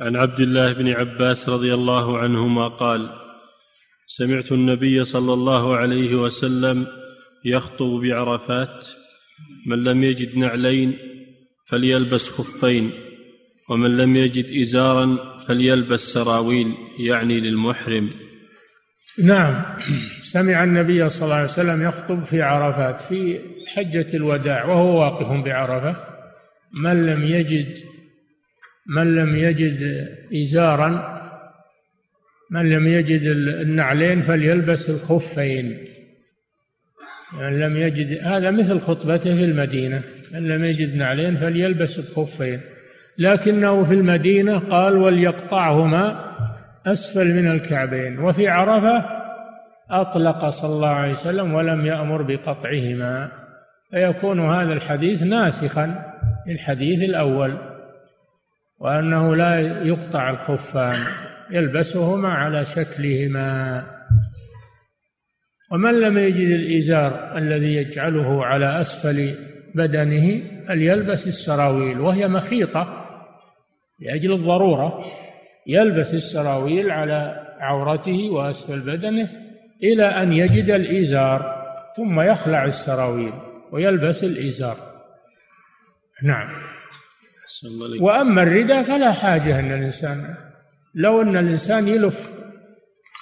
عن عبد الله بن عباس رضي الله عنهما قال سمعت النبي صلى الله عليه وسلم يخطب بعرفات من لم يجد نعلين فليلبس خفين ومن لم يجد إزارا فليلبس سراويل يعني للمحرم. نعم. سمع النبي صلى الله عليه وسلم يخطب في عرفات في حجة الوداع وهو واقف بعرفة من لم يجد من لم يجد إزارا من لم يجد النعلين فليلبس الخفين. من لم يجد هذا مثل خطبته في المدينة. من لم يجد نعلين فليلبس الخفين. لكنه في المدينة قال وليقطعهما أسفل من الكعبين وفي عرفة أطلق صلى الله عليه وسلم ولم يأمر بقطعهما. فيكون هذا الحديث ناسخا للحديث الأول. وأنه لا يقطع الخفان يلبسهما على شكلهما. ومن لم يجد الإزار الذي يجعله على أسفل بدنه فليلبس السراويل وهي مخيطة لأجل الضرورة يلبس السراويل على عورته وأسفل بدنه إلى أن يجد الإزار ثم يخلع السراويل ويلبس الإزار. نعم. وأما الرداء فلا حاجة أن الإنسان لو أن الإنسان يلف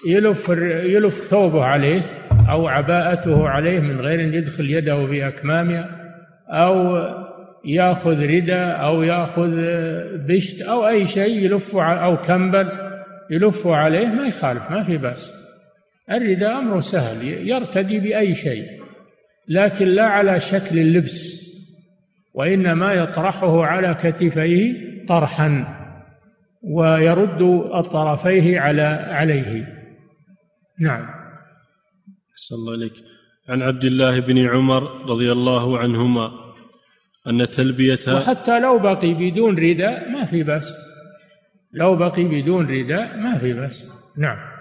يلف يلف ثوبه عليه أو عباءته عليه من غير أن يدخل يده في أكمامها أو يأخذ رداء أو يأخذ بشت أو أي شيء يلف أو كمبل يلف عليه ما يخالف ما في بأس. الرداء أمره سهل يرتدي بأي شيء لكن لا على شكل اللبس. وإنما يطرحه على كتفيه طرحا ويرد الطرفيه على عليه. نعم. صلى الله عليك عن عبد الله بن عمر رضي الله عنهما أن تلبية وحتى لو بقي بدون رداء ما في بس. لو بقي بدون رداء ما في بس. نعم.